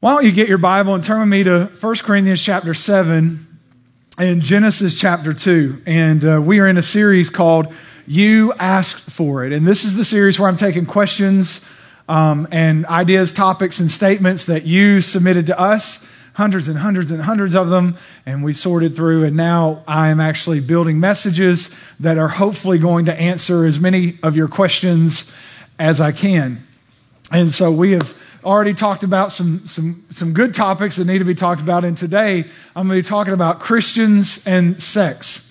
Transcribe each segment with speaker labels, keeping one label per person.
Speaker 1: Why don't you get your Bible and turn with me to 1 Corinthians chapter 7 and Genesis chapter 2. And uh, we are in a series called You Asked For It. And this is the series where I'm taking questions um, and ideas, topics, and statements that you submitted to us, hundreds and hundreds and hundreds of them, and we sorted through. And now I am actually building messages that are hopefully going to answer as many of your questions as I can. And so we have already talked about some, some, some good topics that need to be talked about. And today I'm going to be talking about Christians and sex.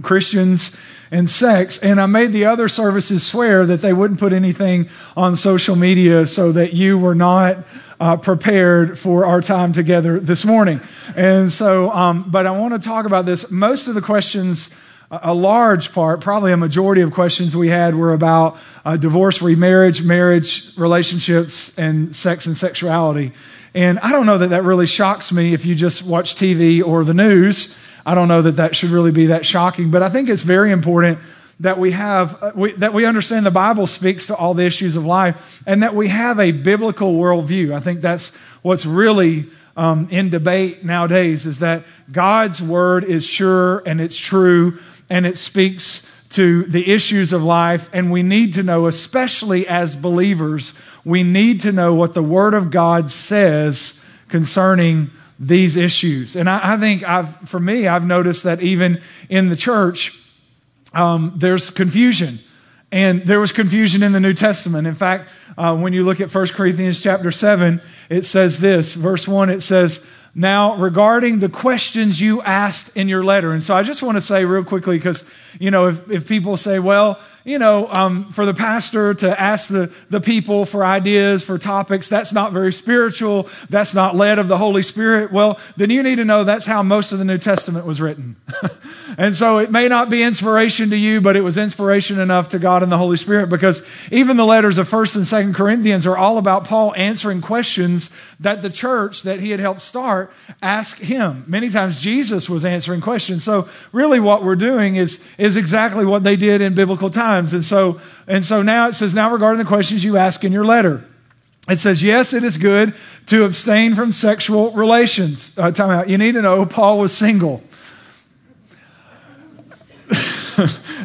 Speaker 1: Christians and sex. And I made the other services swear that they wouldn't put anything on social media so that you were not uh, prepared for our time together this morning. And so, um, but I want to talk about this. Most of the questions a large part, probably a majority of questions we had were about uh, divorce, remarriage, marriage, relationships, and sex and sexuality. And I don't know that that really shocks me if you just watch TV or the news. I don't know that that should really be that shocking, but I think it's very important that we have uh, we, that we understand the Bible speaks to all the issues of life, and that we have a biblical worldview. I think that's what's really um, in debate nowadays is that God's word is sure and it's true and it speaks to the issues of life. And we need to know, especially as believers, we need to know what the Word of God says concerning these issues. And I, I think I've, for me, I've noticed that even in the church, um, there's confusion. And there was confusion in the New Testament. In fact, uh, when you look at 1 Corinthians chapter 7, it says this, verse 1, it says, now, regarding the questions you asked in your letter. And so I just want to say real quickly, because, you know, if, if people say, well, you know, um, for the pastor to ask the, the people for ideas, for topics, that's not very spiritual. That's not led of the Holy Spirit. Well, then you need to know that's how most of the New Testament was written. and so it may not be inspiration to you, but it was inspiration enough to God and the Holy Spirit because even the letters of 1st and 2nd Corinthians are all about Paul answering questions that the church that he had helped start asked him. Many times Jesus was answering questions. So really what we're doing is, is exactly what they did in biblical times times. And so, and so now it says, now regarding the questions you ask in your letter. It says, yes, it is good to abstain from sexual relations. Uh, time out. You need to know Paul was single.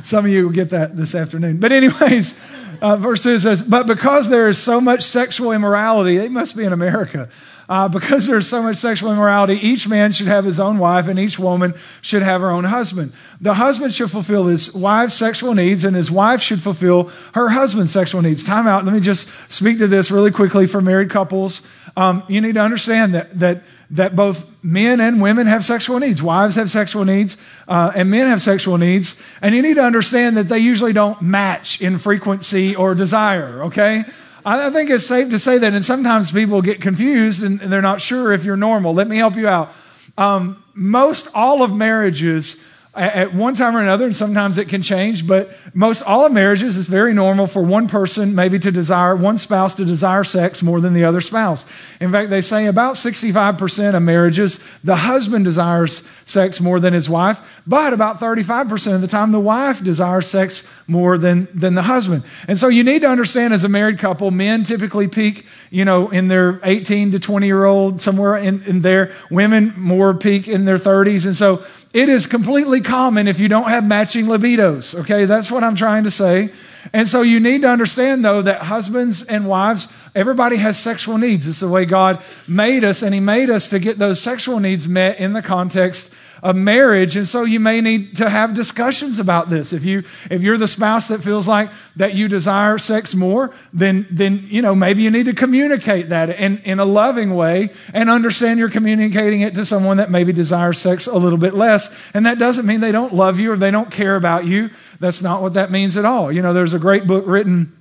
Speaker 1: Some of you will get that this afternoon. But, anyways, uh, verse 2 says, But because there is so much sexual immorality, it must be in America. Uh, because there's so much sexual immorality, each man should have his own wife and each woman should have her own husband. The husband should fulfill his wife's sexual needs and his wife should fulfill her husband's sexual needs. Time out. Let me just speak to this really quickly for married couples. Um, you need to understand that, that, that both men and women have sexual needs. Wives have sexual needs uh, and men have sexual needs. And you need to understand that they usually don't match in frequency or desire, okay? I think it's safe to say that, and sometimes people get confused and, they're not sure if you're normal. Let me help you out. Um, most all of marriages at one time or another, and sometimes it can change, but most all of marriages is very normal for one person maybe to desire, one spouse to desire sex more than the other spouse. In fact, they say about 65% of marriages, the husband desires sex more than his wife, but about 35% of the time, the wife desires sex more than, than the husband. And so you need to understand as a married couple, men typically peak, you know, in their 18 to 20 year old, somewhere in, in there. Women more peak in their 30s. And so it is completely common if you don't have matching libidos. Okay, that's what I'm trying to say. And so you need to understand, though, that husbands and wives, everybody has sexual needs. It's the way God made us, and He made us to get those sexual needs met in the context of marriage. And so you may need to have discussions about this. If you, if you're the spouse that feels like that you desire sex more, then, then, you know, maybe you need to communicate that in, in a loving way and understand you're communicating it to someone that maybe desires sex a little bit less. And that doesn't mean they don't love you or they don't care about you. That's not what that means at all. You know, there's a great book written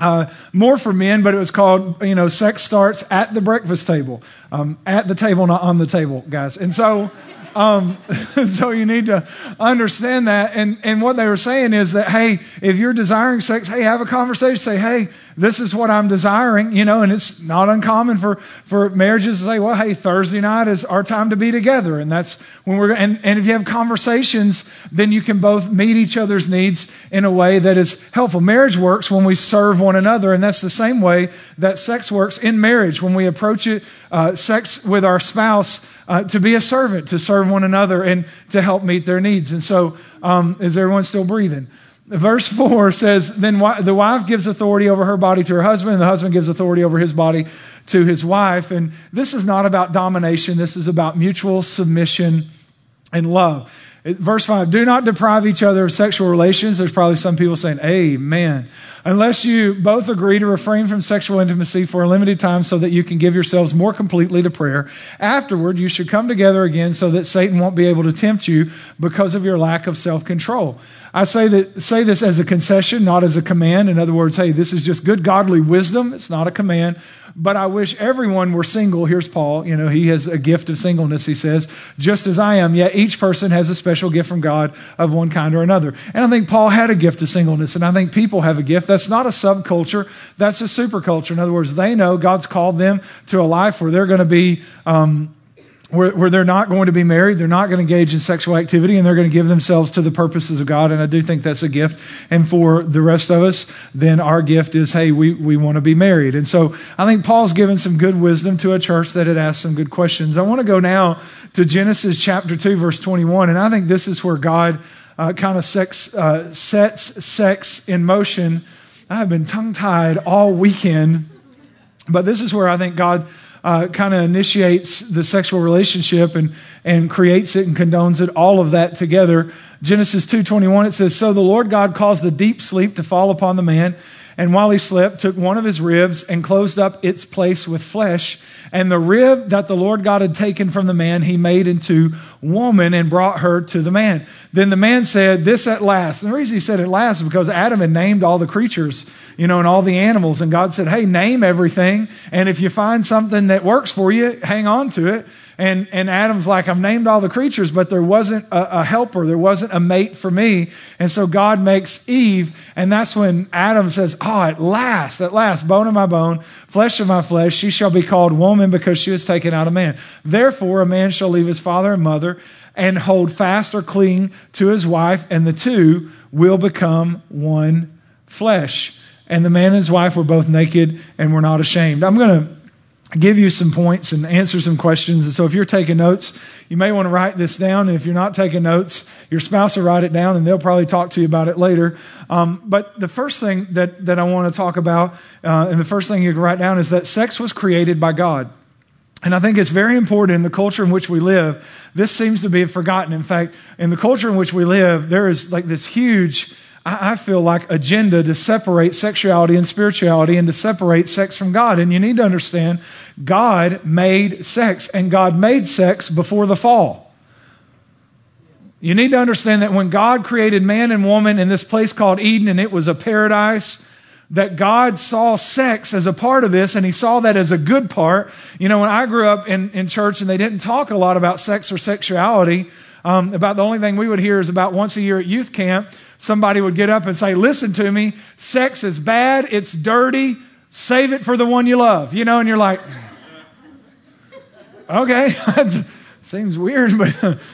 Speaker 1: uh, more for men, but it was called, you know, sex starts at the breakfast table. Um, at the table, not on the table, guys. And so, um, so you need to understand that. And, and what they were saying is that, hey, if you're desiring sex, hey, have a conversation. Say, hey, this is what I'm desiring, you know, and it's not uncommon for, for marriages to say, well, hey, Thursday night is our time to be together. And that's when we're, and, and if you have conversations, then you can both meet each other's needs in a way that is helpful. Marriage works when we serve one another. And that's the same way that sex works in marriage when we approach it, uh, sex with our spouse, uh, to be a servant, to serve one another and to help meet their needs. And so, um, is everyone still breathing? Verse 4 says, Then the wife gives authority over her body to her husband, and the husband gives authority over his body to his wife. And this is not about domination, this is about mutual submission and love. Verse 5 Do not deprive each other of sexual relations. There's probably some people saying, Amen. Unless you both agree to refrain from sexual intimacy for a limited time so that you can give yourselves more completely to prayer. Afterward, you should come together again so that Satan won't be able to tempt you because of your lack of self control. I say that say this as a concession, not as a command. In other words, hey, this is just good godly wisdom. It's not a command. But I wish everyone were single. Here's Paul. You know, he has a gift of singleness, he says, just as I am. Yet each person has a special gift from God of one kind or another. And I think Paul had a gift of singleness, and I think people have a gift. That's not a subculture, that's a superculture. In other words, they know God's called them to a life where they're going to be um, where, where they're not going to be married, they're not going to engage in sexual activity, and they're going to give themselves to the purposes of God. And I do think that's a gift. And for the rest of us, then our gift is, hey, we, we want to be married. And so I think Paul's given some good wisdom to a church that had asked some good questions. I want to go now to Genesis chapter 2, verse 21. And I think this is where God uh, kind of sex, uh, sets sex in motion. I have been tongue tied all weekend, but this is where I think God uh, kind of initiates the sexual relationship and, and creates it and condones it, all of that together. Genesis 2.21, it says, So the Lord God caused a deep sleep to fall upon the man, and while he slept, took one of his ribs and closed up its place with flesh. And the rib that the Lord God had taken from the man, he made into woman and brought her to the man. Then the man said, This at last. And the reason he said at last is because Adam had named all the creatures, you know, and all the animals. And God said, Hey, name everything. And if you find something that works for you, hang on to it. And, and Adam's like, I've named all the creatures, but there wasn't a, a, helper. There wasn't a mate for me. And so God makes Eve. And that's when Adam says, Oh, at last, at last, bone of my bone, flesh of my flesh, she shall be called woman because she was taken out of man. Therefore, a man shall leave his father and mother and hold fast or cling to his wife, and the two will become one flesh. And the man and his wife were both naked and were not ashamed. I'm going to give you some points and answer some questions. And so if you're taking notes, you may want to write this down. And if you're not taking notes, your spouse will write it down and they'll probably talk to you about it later. Um, but the first thing that, that I want to talk about, uh, and the first thing you can write down is that sex was created by God. And I think it's very important in the culture in which we live. This seems to be forgotten. In fact, in the culture in which we live, there is like this huge I feel like, agenda to separate sexuality and spirituality and to separate sex from God. And you need to understand God made sex, and God made sex before the fall. You need to understand that when God created man and woman in this place called Eden, and it was a paradise, that God saw sex as a part of this, and He saw that as a good part. You know, when I grew up in, in church and they didn't talk a lot about sex or sexuality, um, about the only thing we would hear is about once a year at youth camp somebody would get up and say, Listen to me, sex is bad, it's dirty, save it for the one you love. You know, and you're like, Okay, seems weird, but.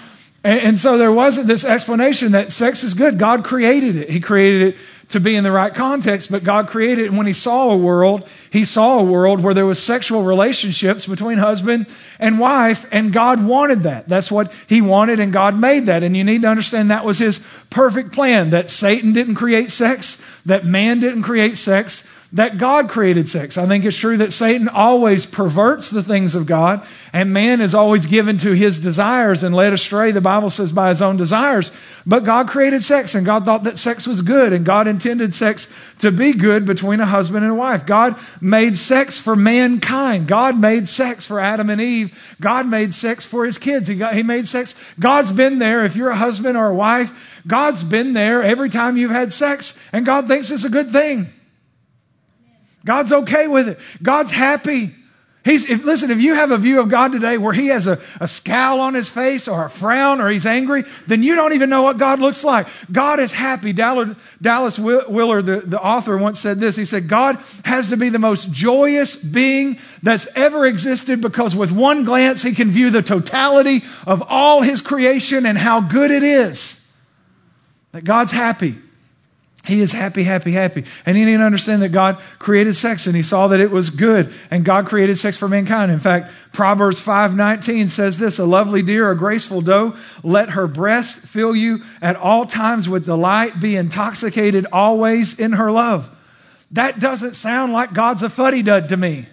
Speaker 1: And, so there wasn't this explanation that sex is good. God created it. He created it to be in the right context, but God created. And when He saw a world, He saw a world where there was sexual relationships between husband and wife, and God wanted that. That's what He wanted, and God made that. And you need to understand that was His perfect plan that Satan didn't create sex, that man didn't create sex, that God created sex. I think it's true that Satan always perverts the things of God, and man is always given to his desires and led astray, the Bible says, by his own desires. But God created sex, and God thought that sex was good, and God intended sex to be good between a husband and a wife. God made sex for mankind. God made sex for Adam and Eve. God made sex for his kids. He, got, he made sex. God's been there. If you're a husband or a wife, God's been there every time you've had sex, and God thinks it's a good thing. God's okay with it. God's happy. He's, if, listen, if you have a view of God today where he has a, a scowl on his face or a frown or he's angry, then you don't even know what God looks like. God is happy. Dallas, Dallas Willard, the, the author, once said this. He said, God has to be the most joyous being that's ever existed because with one glance he can view the totality of all his creation and how good it is. That God's happy. He is happy, happy, happy. And he didn't understand that God created sex and he saw that it was good and God created sex for mankind. In fact, Proverbs 5:19 says this, a lovely deer, a graceful doe, let her breast fill you at all times with delight, be intoxicated always in her love. That doesn't sound like God's a fuddy-dud to me.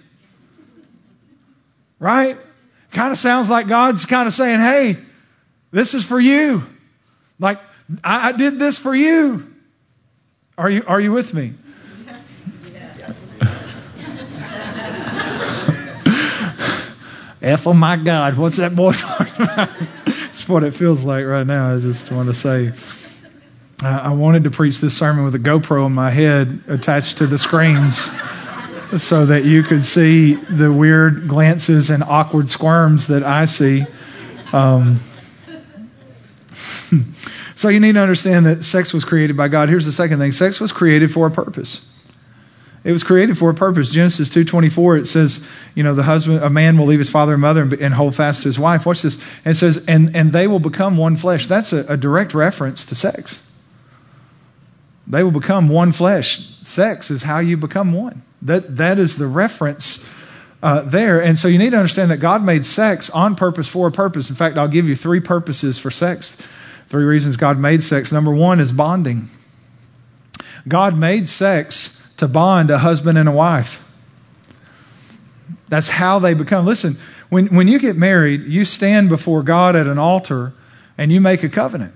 Speaker 1: Right? Kind of sounds like God's kind of saying, hey, this is for you. Like, I, I did this for you. Are you, are you with me? F, oh my God, what's that boy talking about? That's what it feels like right now. I just want to say. I wanted to preach this sermon with a GoPro in my head attached to the screens so that you could see the weird glances and awkward squirms that I see. Um, so you need to understand that sex was created by God. Here's the second thing sex was created for a purpose. It was created for a purpose. Genesis 2:24 it says, you know, the husband a man will leave his father and mother and, hold fast to his wife. Watch this. It says and and they will become one flesh. That's a, a direct reference to sex. They will become one flesh. Sex is how you become one. That that is the reference uh, there. And so you need to understand that God made sex on purpose for a purpose. In fact, I'll give you three purposes for sex Three reasons God made sex. Number one is bonding. God made sex to bond a husband and a wife. That's how they become. Listen, when, when you get married, you stand before God at an altar and you make a covenant.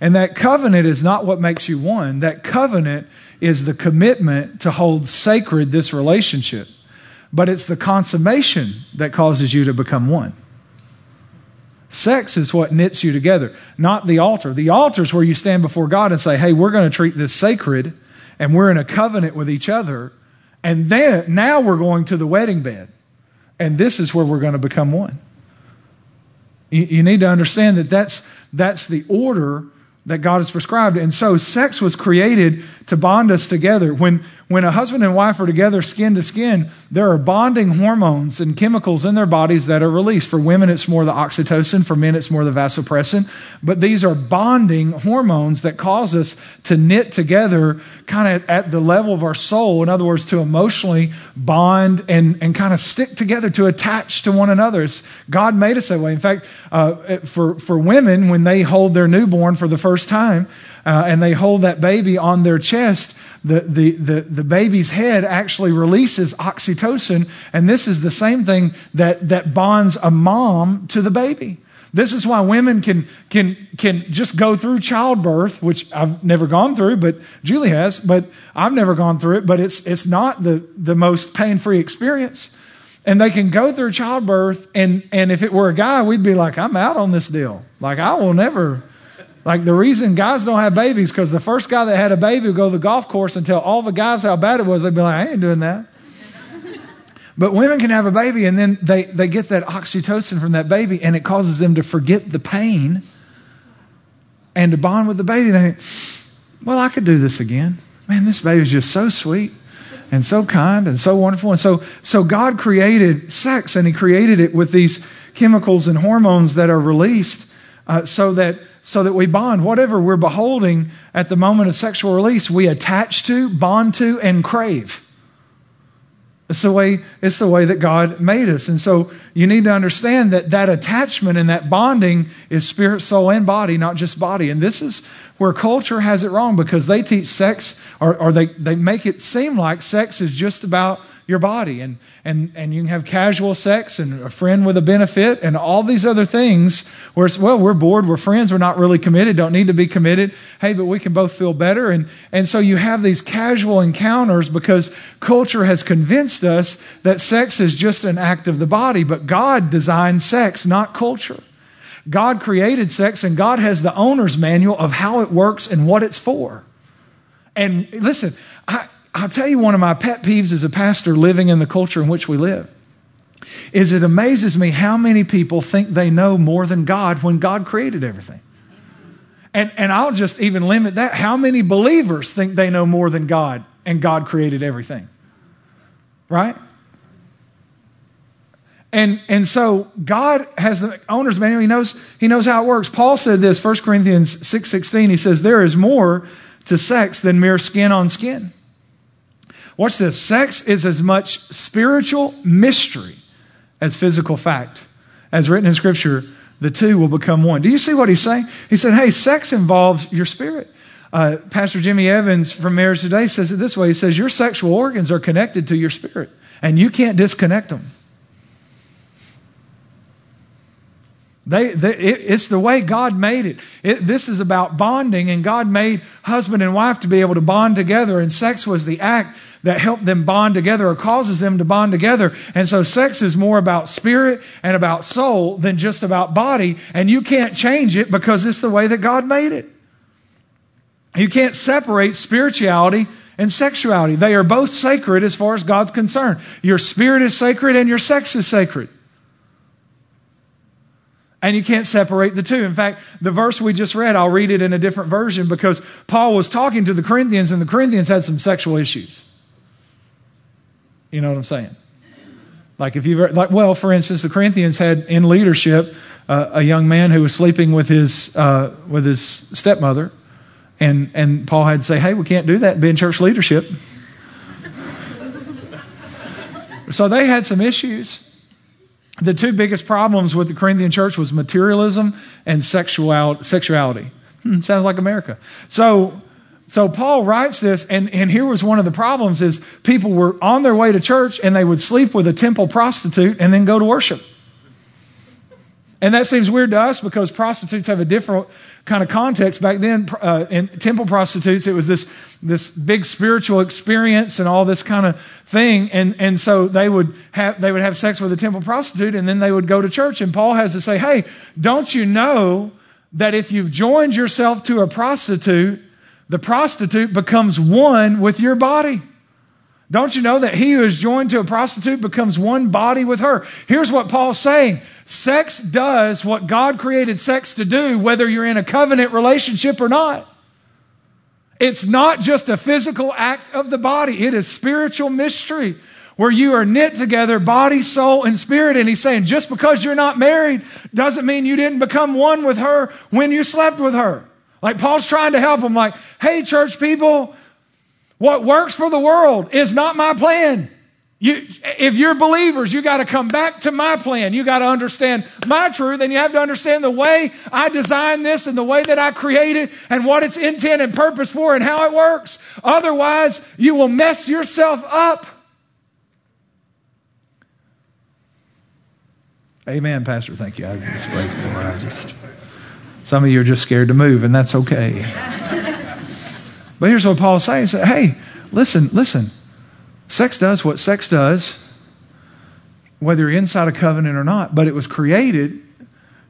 Speaker 1: And that covenant is not what makes you one. That covenant is the commitment to hold sacred this relationship. But it's the consummation that causes you to become one. Sex is what knits you together, not the altar. The altar is where you stand before God and say, hey, we're going to treat this sacred and we're in a covenant with each other. And then now we're going to the wedding bed. And this is where we're going to become one. You, you need to understand that that's, that's the order that God has prescribed. And so sex was created to bond us together. When, when a husband and wife are together skin to skin, there are bonding hormones and chemicals in their bodies that are released. For women, it's more the oxytocin. For men, it's more the vasopressin. But these are bonding hormones that cause us to knit together kind of at the level of our soul. In other words, to emotionally bond and, and kind of stick together, to attach to one another. It's, God made us that way. In fact, uh, for, for women, when they hold their newborn for the first time, uh, and they hold that baby on their chest, the, the, the, the baby's head actually releases oxytocin. And this is the same thing that, that bonds a mom to the baby. This is why women can, can, can just go through childbirth, which I've never gone through, but Julie has, but I've never gone through it, but it's, it's not the, the most pain free experience. And they can go through childbirth, and, and if it were a guy, we'd be like, I'm out on this deal. Like, I will never, like the reason guys don't have babies because the first guy that had a baby would go to the golf course and tell all the guys how bad it was. They'd be like, I ain't doing that. but women can have a baby and then they, they get that oxytocin from that baby and it causes them to forget the pain and to bond with the baby. They think, well, I could do this again. Man, this baby's just so sweet and so kind and so wonderful. And so, so God created sex and He created it with these chemicals and hormones that are released uh, so that so that we bond. Whatever we're beholding at the moment of sexual release, we attach to, bond to, and crave. It's the way, it's the way that God made us. And so you need to understand that that attachment and that bonding is spirit, soul, and body, not just body. And this is where culture has it wrong because they teach sex or, or they, they make it seem like sex is just about your body and, and, and you can have casual sex and a friend with a benefit and all these other things where it's, well, we're bored, we're friends, we're not really committed, don't need to be committed. Hey, but we can both feel better. And, and so you have these casual encounters because culture has convinced us that sex is just an act of the body, but God designed sex, not culture. God created sex and God has the owner's manual of how it works and what it's for. And listen, I'll tell you one of my pet peeves as a pastor living in the culture in which we live. is it amazes me how many people think they know more than God when God created everything. And, and I'll just even limit that. How many believers think they know more than God and God created everything? Right? And, and so God has the owner's manual. He knows, he knows how it works. Paul said this, 1 Corinthians 6.16. He says, there is more to sex than mere skin on skin. Watch this. Sex is as much spiritual mystery as physical fact. As written in Scripture, the two will become one. Do you see what he's saying? He said, hey, sex involves your spirit. Uh, Pastor Jimmy Evans from Marriage Today says it this way He says, Your sexual organs are connected to your spirit, and you can't disconnect them. They, they it, it's the way God made it. it. This is about bonding, and God made husband and wife to be able to bond together, and sex was the act that help them bond together or causes them to bond together. And so sex is more about spirit and about soul than just about body, and you can't change it because it's the way that God made it. You can't separate spirituality and sexuality. They are both sacred as far as God's concerned. Your spirit is sacred and your sex is sacred. And you can't separate the two. In fact, the verse we just read, I'll read it in a different version because Paul was talking to the Corinthians, and the Corinthians had some sexual issues. You know what I'm saying? Like if you like, well, for instance, the Corinthians had in leadership uh, a young man who was sleeping with his uh, with his stepmother, and and Paul had to say, "Hey, we can't do that. Be in church leadership." so they had some issues the two biggest problems with the Corinthian church was materialism and sexual, sexuality. Hmm, sounds like America. So, so Paul writes this, and, and here was one of the problems is people were on their way to church and they would sleep with a temple prostitute and then go to worship. And that seems weird to us because prostitutes have a different kind of context. Back then, uh, in temple prostitutes, it was this, this big spiritual experience and all this kind of thing. And, and so they would, have, they would have sex with a temple prostitute and then they would go to church. And Paul has to say, hey, don't you know that if you've joined yourself to a prostitute, the prostitute becomes one with your body? Don't you know that he who is joined to a prostitute becomes one body with her? Here's what Paul's saying sex does what God created sex to do, whether you're in a covenant relationship or not. It's not just a physical act of the body, it is spiritual mystery where you are knit together, body, soul, and spirit. And he's saying, just because you're not married doesn't mean you didn't become one with her when you slept with her. Like Paul's trying to help them, like, hey, church people, what works for the world is not my plan. You, if you're believers, you got to come back to my plan. You got to understand my truth, and you have to understand the way I designed this and the way that I created and what its intent and purpose for and how it works. Otherwise, you will mess yourself up. Amen, Pastor. Thank you. I just some of you are just scared to move, and that's okay. But here's what Paul's saying. He said, hey, listen, listen. Sex does what sex does, whether you're inside a covenant or not, but it was created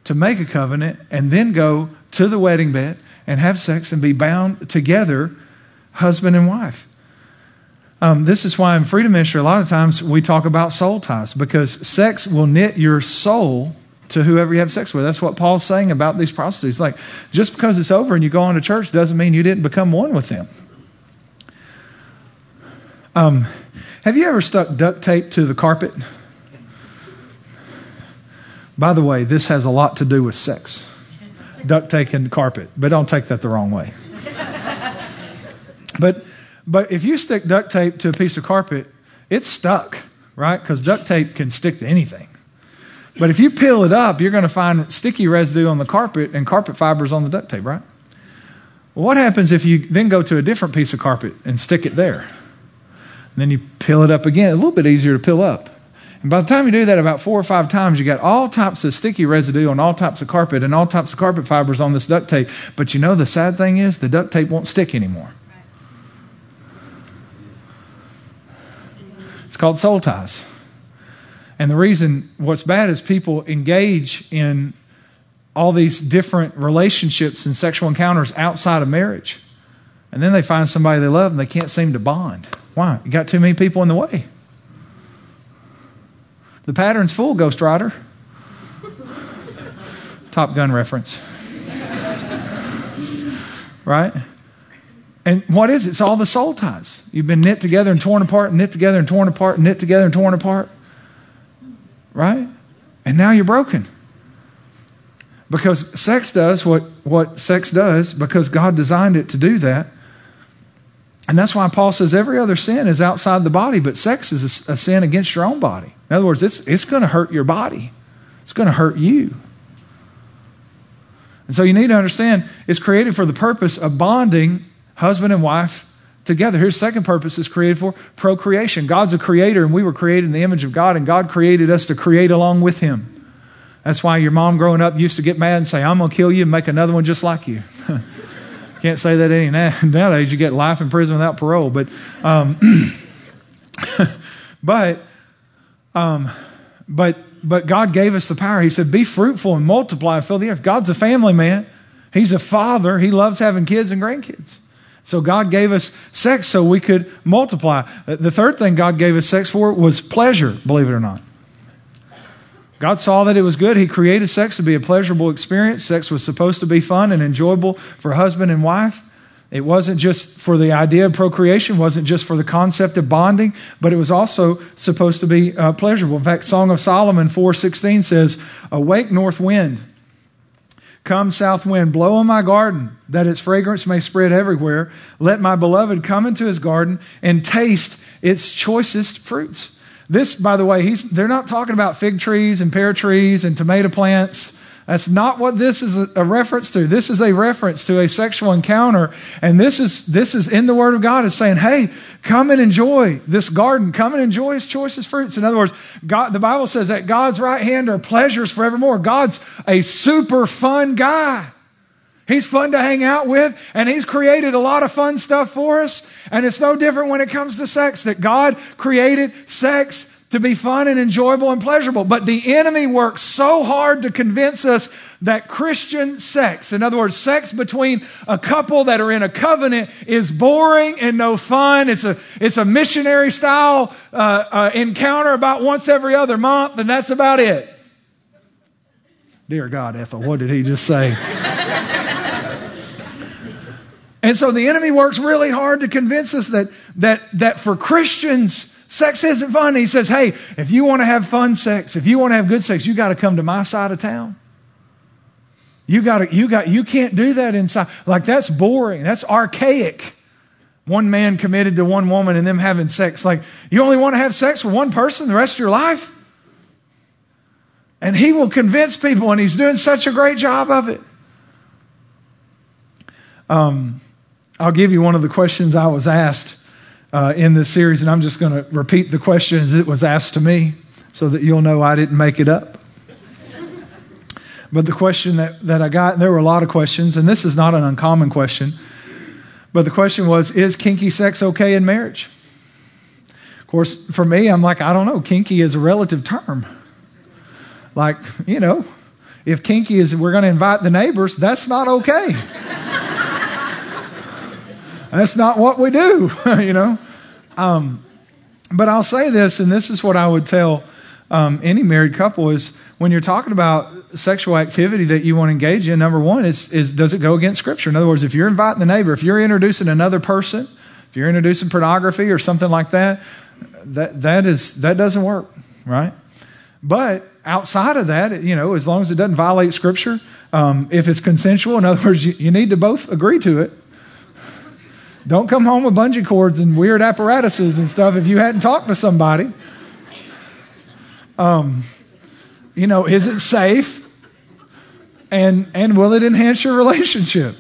Speaker 1: to make a covenant and then go to the wedding bed and have sex and be bound together, husband and wife. Um, this is why in Freedom Ministry, a lot of times we talk about soul ties because sex will knit your soul to whoever you have sex with. That's what Paul's saying about these prostitutes. Like, just because it's over and you go on to church doesn't mean you didn't become one with them. Um, have you ever stuck duct tape to the carpet? By the way, this has a lot to do with sex. Duct tape and carpet, but don't take that the wrong way. But, but if you stick duct tape to a piece of carpet, it's stuck, right? Because duct tape can stick to anything. But if you peel it up, you're going to find sticky residue on the carpet and carpet fibers on the duct tape, right? Well, what happens if you then go to a different piece of carpet and stick it there? And then you peel it up again, a little bit easier to peel up. And by the time you do that about four or five times, you got all types of sticky residue on all types of carpet and all types of carpet fibers on this duct tape. But you know the sad thing is the duct tape won't stick anymore. It's called soul ties. And the reason what's bad is people engage in all these different relationships and sexual encounters outside of marriage. And then they find somebody they love and they can't seem to bond. Why? You got too many people in the way. The pattern's full, Ghost Rider. Top Gun reference. right? And what is it? It's all the soul ties. You've been knit together and torn apart, and knit together and torn apart, and knit together and torn apart. Right? And now you're broken. Because sex does what, what sex does, because God designed it to do that. And that's why Paul says every other sin is outside the body, but sex is a, a sin against your own body. In other words, it's, it's going to hurt your body, it's going to hurt you. And so you need to understand it's created for the purpose of bonding husband and wife together. Here's second purpose is created for procreation. God's a creator, and we were created in the image of God, and God created us to create along with Him. That's why your mom growing up used to get mad and say, I'm going to kill you and make another one just like you. Can't say that any now nowadays. You get life in prison without parole. But, um, but, um, but, but God gave us the power. He said, Be fruitful and multiply and fill the earth. God's a family man. He's a father. He loves having kids and grandkids. So God gave us sex so we could multiply. The third thing God gave us sex for was pleasure, believe it or not. God saw that it was good. He created sex to be a pleasurable experience. Sex was supposed to be fun and enjoyable for husband and wife. It wasn't just for the idea of procreation, wasn't just for the concept of bonding, but it was also supposed to be uh, pleasurable. In fact, Song of Solomon 4:16 says, "Awake north wind, come south wind, blow on my garden, that its fragrance may spread everywhere. Let my beloved come into his garden and taste its choicest fruits." This, by the way, they're not talking about fig trees and pear trees and tomato plants. That's not what this is a, a reference to. This is a reference to a sexual encounter. And this is, this is in the Word of God is saying, hey, come and enjoy this garden. Come and enjoy His choicest fruits. In other words, God, the Bible says that God's right hand are pleasures forevermore. God's a super fun guy. He's fun to hang out with, and He's created a lot of fun stuff for us. And it's no different when it comes to sex, that God created sex to be fun and enjoyable and pleasurable. But the enemy works so hard to convince us that Christian sex, in other words, sex between a couple that are in a covenant, is boring and no fun. It's a, it's a missionary style uh, uh, encounter about once every other month, and that's about it. Dear God, Ethel, what did he just say? And so the enemy works really hard to convince us that, that, that for Christians, sex isn't fun. He says, hey, if you want to have fun sex, if you want to have good sex, you got to come to my side of town. You got to, you got, you can't do that inside. Like that's boring. That's archaic. One man committed to one woman and them having sex. Like you only want to have sex with one person the rest of your life? And he will convince people, and he's doing such a great job of it. Um, I'll give you one of the questions I was asked uh, in this series, and I'm just going to repeat the questions it was asked to me so that you'll know I didn't make it up. But the question that, that I got, there were a lot of questions, and this is not an uncommon question, but the question was Is kinky sex okay in marriage? Of course, for me, I'm like, I don't know. Kinky is a relative term. Like, you know, if kinky is we're going to invite the neighbors, that's not okay. That's not what we do, you know. Um, but I'll say this, and this is what I would tell um, any married couple: is when you're talking about sexual activity that you want to engage in, number one is, is does it go against Scripture? In other words, if you're inviting the neighbor, if you're introducing another person, if you're introducing pornography or something like that, that that is that doesn't work, right? But outside of that, you know, as long as it doesn't violate Scripture, um, if it's consensual, in other words, you, you need to both agree to it don't come home with bungee cords and weird apparatuses and stuff if you hadn't talked to somebody. Um, you know, is it safe? And and will it enhance your relationship?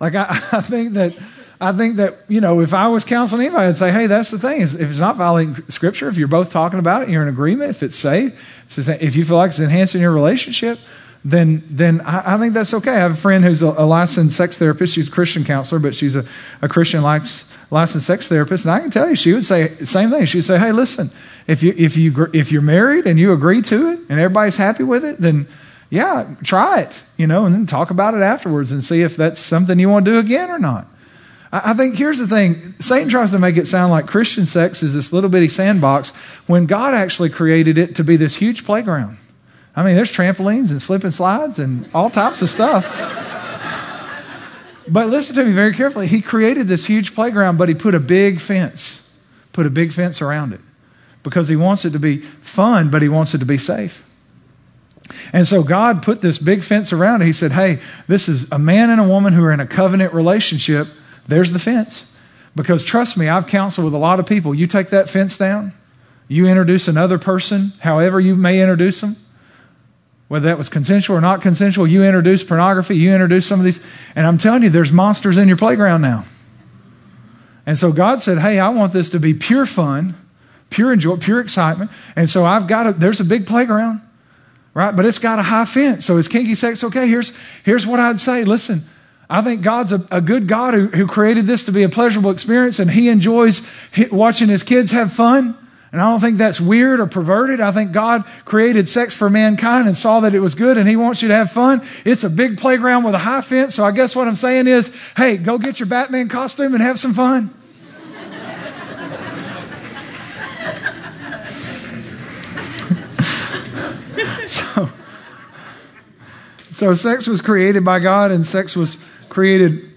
Speaker 1: Like I, I think that I think that, you know, if I was counseling anybody, I'd say, hey, that's the thing. If it's not violating scripture, if you're both talking about it, you're in agreement, if it's safe, if you feel like it's enhancing your relationship, then then I, I, think that's okay. I have a friend who's a, a, licensed sex therapist. She's a Christian counselor, but she's a, a Christian licensed sex therapist. And I can tell you, she would say the same thing. She'd say, "Hey, listen, if you if you if you're married and you agree to it and everybody's happy with it, then yeah, try it, you know, and then talk about it afterwards and see if that's something you want to do again or not." I think here's the thing Satan tries to make it sound like Christian sex is this little bitty sandbox when God actually created it to be this huge playground. I mean, there's trampolines and slip and slides and all types of stuff. but listen to me very carefully. He created this huge playground, but he put a big fence, put a big fence around it because he wants it to be fun, but he wants it to be safe. And so God put this big fence around it. He said, Hey, this is a man and a woman who are in a covenant relationship. There's the fence. Because trust me, I've counseled with a lot of people. You take that fence down, you introduce another person, however you may introduce them, whether that was consensual or not consensual, you introduced pornography, you introduced some of these. And I'm telling you, there's monsters in your playground now. And so God said, Hey, I want this to be pure fun, pure enjoy, pure excitement. And so I've got a, there's a big playground right? But it's got a high fence. So is kinky sex okay? Here's, here's what I'd say. Listen, I think God's a, a good God who, who created this to be a pleasurable experience, and He enjoys watching His kids have fun. And I don't think that's weird or perverted. I think God created sex for mankind and saw that it was good, and He wants you to have fun. It's a big playground with a high fence. So I guess what I'm saying is hey, go get your Batman costume and have some fun. so, so sex was created by God, and sex was created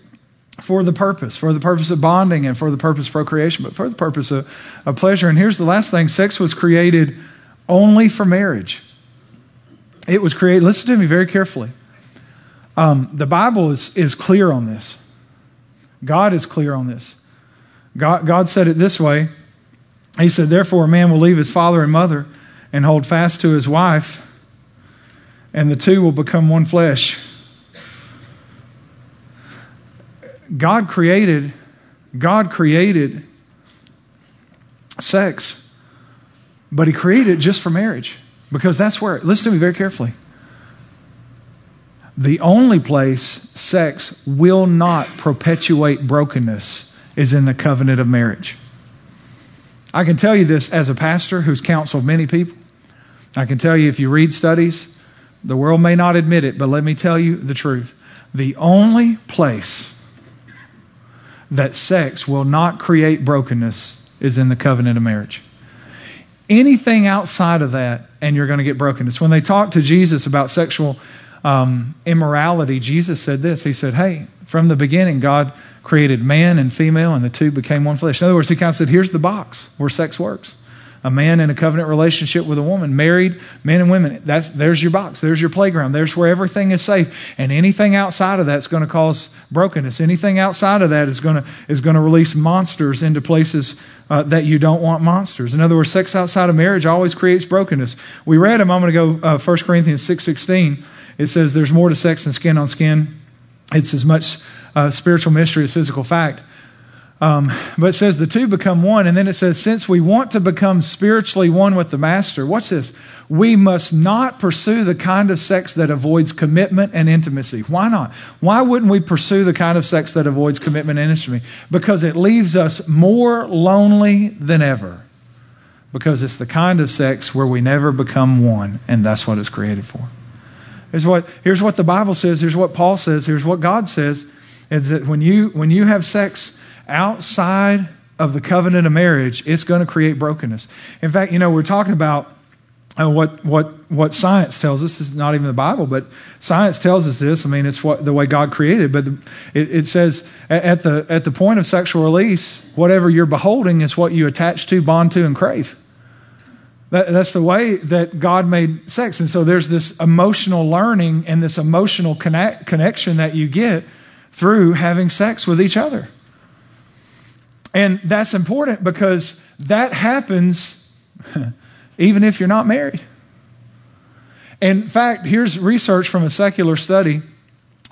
Speaker 1: for the purpose, for the purpose of bonding and for the purpose of procreation, but for the purpose of, of pleasure. And here's the last thing sex was created only for marriage. It was created, listen to me very carefully. Um, the Bible is, is clear on this. God is clear on this. God, God said it this way He said, Therefore, a man will leave his father and mother and hold fast to his wife and the two will become one flesh. God created God created sex, but he created it just for marriage because that's where listen to me very carefully. The only place sex will not perpetuate brokenness is in the covenant of marriage. I can tell you this as a pastor who's counseled many people. I can tell you if you read studies, the world may not admit it, but let me tell you the truth. The only place that sex will not create brokenness is in the covenant of marriage. Anything outside of that, and you're going to get brokenness. When they talked to Jesus about sexual um, immorality, Jesus said this He said, Hey, from the beginning, God created man and female, and the two became one flesh. In other words, He kind of said, Here's the box where sex works a man in a covenant relationship with a woman, married men and women. That's, there's your box. There's your playground. There's where everything is safe. And anything outside of that's going to cause brokenness. Anything outside of that is going to, is going to release monsters into places uh, that you don't want monsters. In other words, sex outside of marriage always creates brokenness. We read a moment ago, uh, 1 Corinthians 6.16. It says there's more to sex than skin on skin. It's as much uh, spiritual mystery as physical fact. Um, but it says the two become one. And then it says, since we want to become spiritually one with the Master, what's this? We must not pursue the kind of sex that avoids commitment and intimacy. Why not? Why wouldn't we pursue the kind of sex that avoids commitment and intimacy? Because it leaves us more lonely than ever. Because it's the kind of sex where we never become one, and that's what it's created for. Here's what, here's what the Bible says, here's what Paul says, here's what God says, is that when you, when you have sex, outside of the covenant of marriage, it's going to create brokenness. In fact, you know, we're talking about uh, what, what, what science tells us. This is not even the Bible, but science tells us this. I mean, it's what, the way God created. But the, it, it, says at the, at the point of sexual release, whatever you're beholding is what you attach to, bond to, and crave. That, that's the way that God made sex. And so there's this emotional learning and this emotional connect, connection that you get through having sex with each other. And that's important because that happens even if you're not married. In fact, here's research from a secular study.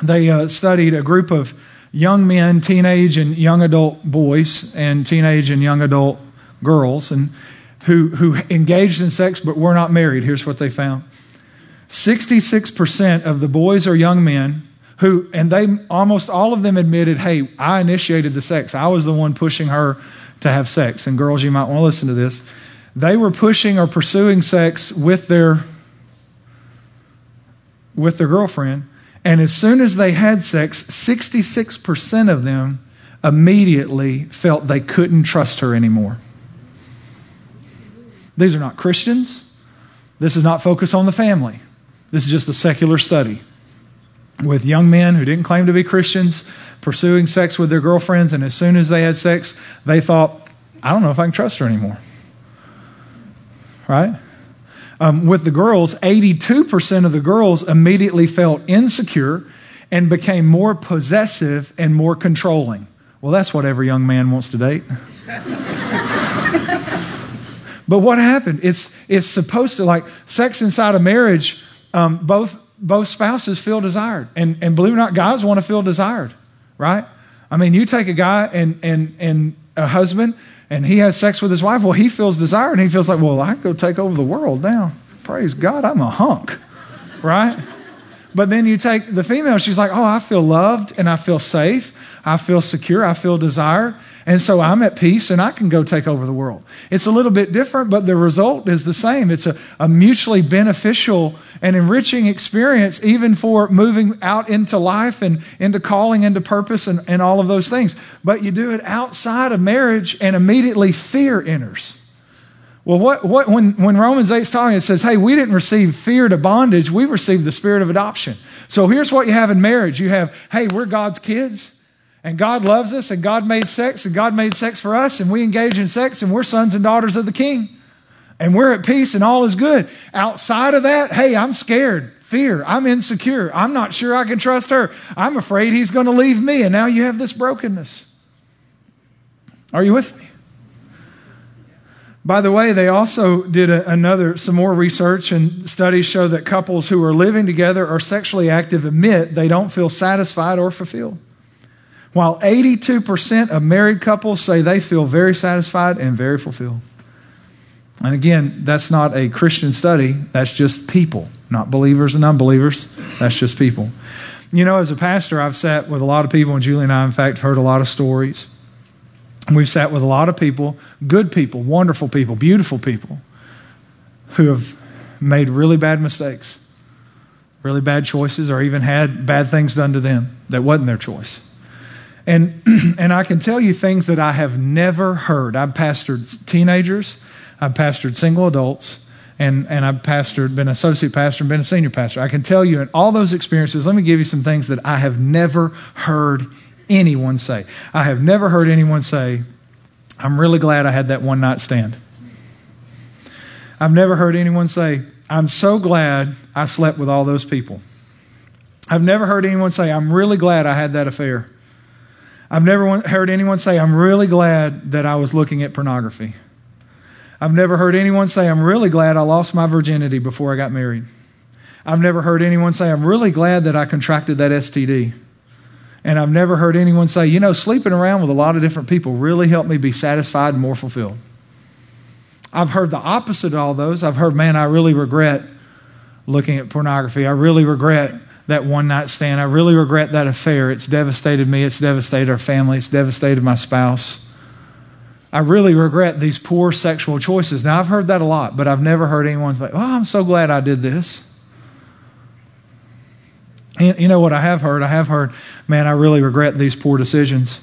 Speaker 1: They uh, studied a group of young men, teenage and young adult boys, and teenage and young adult girls, and who, who engaged in sex but were not married. Here's what they found 66% of the boys or young men who, and they almost all of them admitted, hey, I initiated the sex. I was the one pushing her to have sex. And girls, you might want to listen to this. They were pushing or pursuing sex with their with their girlfriend, and as soon as they had sex, 66% of them immediately felt they couldn't trust her anymore. These are not Christians. This is not Focus on the Family. This is just a secular study with young men who didn't claim to be Christians pursuing sex with their girlfriends, and as soon as they had sex, they thought, I don't know if I can trust her anymore. Right? Um, with the girls, 82% of the girls immediately felt insecure and became more possessive and more controlling. Well, that's what every young man wants to date. but what happened? It's, it's supposed to, like, sex inside of marriage, um, both, both spouses feel desired. And, and believe it or not, guys want to feel desired, right? I mean, you take a guy and, and, and a husband, and he has sex with his wife. Well, he feels desired, and he feels like, well, I can go take over the world now. Praise God, I'm a hunk, right? But then you take the female, she's like, oh, I feel loved and I feel safe. I feel secure. I feel desired. And so I'm at peace and I can go take over the world. It's a little bit different, but the result is the same. It's a, a mutually beneficial and enriching experience, even for moving out into life and into calling, into purpose, and, and all of those things. But you do it outside of marriage, and immediately fear enters. Well, what, what, when, when Romans 8 is talking, it says, hey, we didn't receive fear to bondage, we received the spirit of adoption. So here's what you have in marriage you have, hey, we're God's kids, and God loves us, and God made sex, and God made sex for us, and we engage in sex, and we're sons and daughters of the King. And we're at peace, and all is good. Outside of that, hey, I'm scared, fear, I'm insecure, I'm not sure I can trust her, I'm afraid he's going to leave me, and now you have this brokenness. Are you with me? By the way, they also did a, another, some more research, and studies show that couples who are living together or sexually active admit they don't feel satisfied or fulfilled. While 82% of married couples say they feel very satisfied and very fulfilled. And again, that's not a Christian study, that's just people, not believers and unbelievers. That's just people. You know, as a pastor, I've sat with a lot of people, and Julie and I, in fact, heard a lot of stories We've sat with a lot of people, good people, wonderful people, beautiful people, who have made really bad mistakes, really bad choices, or even had bad things done to them that wasn't their choice. And, and I can tell you things that I have never heard. I've pastored teenagers, I've pastored single adults, and, and I've pastored, been associate pastor, and been a senior pastor. I can tell you in all those experiences, let me give you some things that I have never heard anyone say. I have never heard anyone say, I'm really glad I had that one night stand. I've never heard anyone say, I'm so glad I slept with all those people. I've never heard anyone say, I'm really glad I had that affair. I've never heard anyone say, I'm really glad that I was looking at pornography. I've never heard anyone say, I'm really glad I lost my virginity before I got married. I've never heard anyone say, I'm really glad that I contracted that STD. And I've never heard anyone say, you know, sleeping around with a lot of different people really helped me be satisfied and more fulfilled. I've heard the opposite of all those. I've heard, man, I really regret looking at pornography. I really regret that one night stand. I really regret that affair. It's devastated me. It's devastated our family. It's devastated my spouse. I really regret these poor sexual choices. Now, I've heard that a lot, but I've never heard anyone say, oh, I'm so glad I did this. You know what I have heard? I have heard, man, I really regret these poor decisions.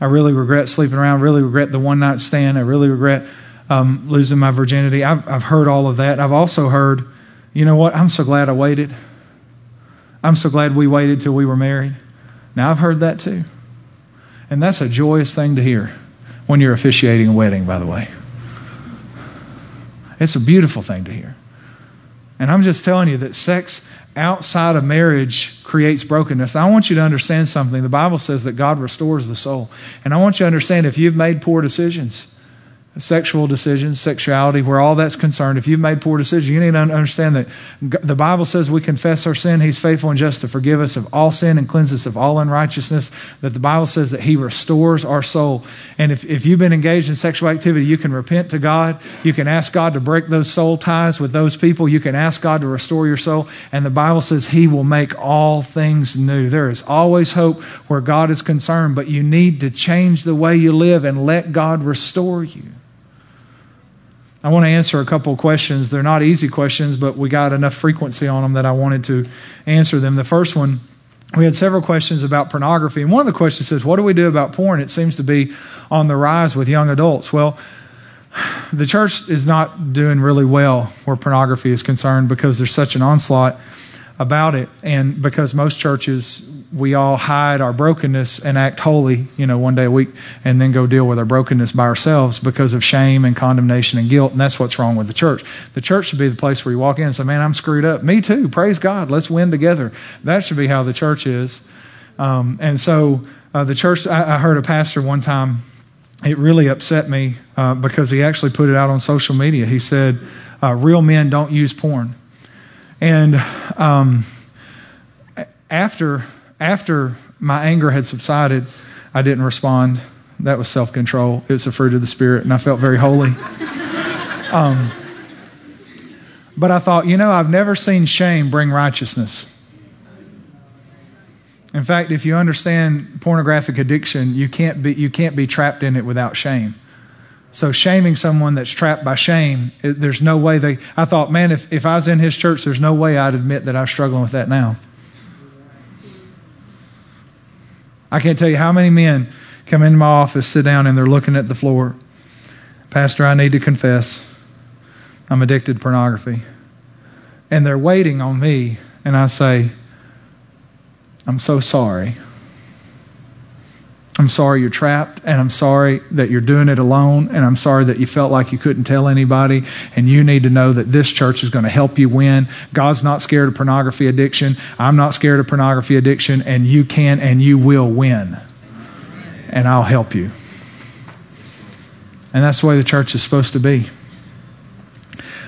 Speaker 1: I really regret sleeping around, really regret the one night stand. I really regret um, losing my virginity. I've, I've heard all of that. I've also heard, you know what? I'm so glad I waited. I'm so glad we waited till we were married. Now, I've heard that too. And that's a joyous thing to hear when you're officiating a wedding, by the way. It's a beautiful thing to hear. And I'm just telling you that sex outside of marriage creates brokenness. I want you to understand something. The Bible says that God restores the soul. And I want you to understand if you've made poor decisions, sexual decisions, sexuality, where all that's concerned, if you've made poor decisions, you need to understand that the Bible says we confess our sin. He's faithful and just to forgive us of all sin and cleanse us of all unrighteousness. That the Bible says that He restores our soul. And if, if you've been engaged in sexual activity, you can repent to God. You can ask God to break those soul ties with those people. You can ask God to restore your soul. And the Bible says He will make all things new. There is always hope where God is concerned, but you need to change the way you live and let God restore you. I want to answer a couple questions. They're not easy questions, but we got enough frequency on them that I wanted to answer them. The first one we had several questions about pornography. And one of the questions says, What do we do about porn? It seems to be on the rise with young adults. Well, the church is not doing really well where pornography is concerned because there's such an onslaught about it. And because most churches, we all hide our brokenness and act holy, you know, one day a week and then go deal with our brokenness by ourselves because of shame and condemnation and guilt. And that's what's wrong with the church. The church should be the place where you walk in and say, man, I'm screwed up. Me too. Praise God. Let's win together. That should be how the church is. Um, and so uh, the church, I, I heard a pastor one time it really upset me uh, because he actually put it out on social media. He said, uh, Real men don't use porn. And um, after, after my anger had subsided, I didn't respond. That was self control. It was a fruit of the Spirit, and I felt very holy. um, but I thought, you know, I've never seen shame bring righteousness. In fact, if you understand pornographic addiction, you can't be, you can't be trapped in it without shame. So shaming someone that's trapped by shame, it, there's no way they. I thought, man, if, if I was in his church, there's no way I'd admit that I'm struggling with that now. I can't tell you how many men come into my office, sit down, and they're looking at the floor. Pastor, I need to confess. I'm addicted to pornography. And they're waiting on me, and I say, I'm so sorry. I'm sorry you're trapped, and I'm sorry that you're doing it alone, and I'm sorry that you felt like you couldn't tell anybody. And you need to know that this church is going to help you win. God's not scared of pornography addiction. I'm not scared of pornography addiction, and you can and you will win. And I'll help you. And that's the way the church is supposed to be.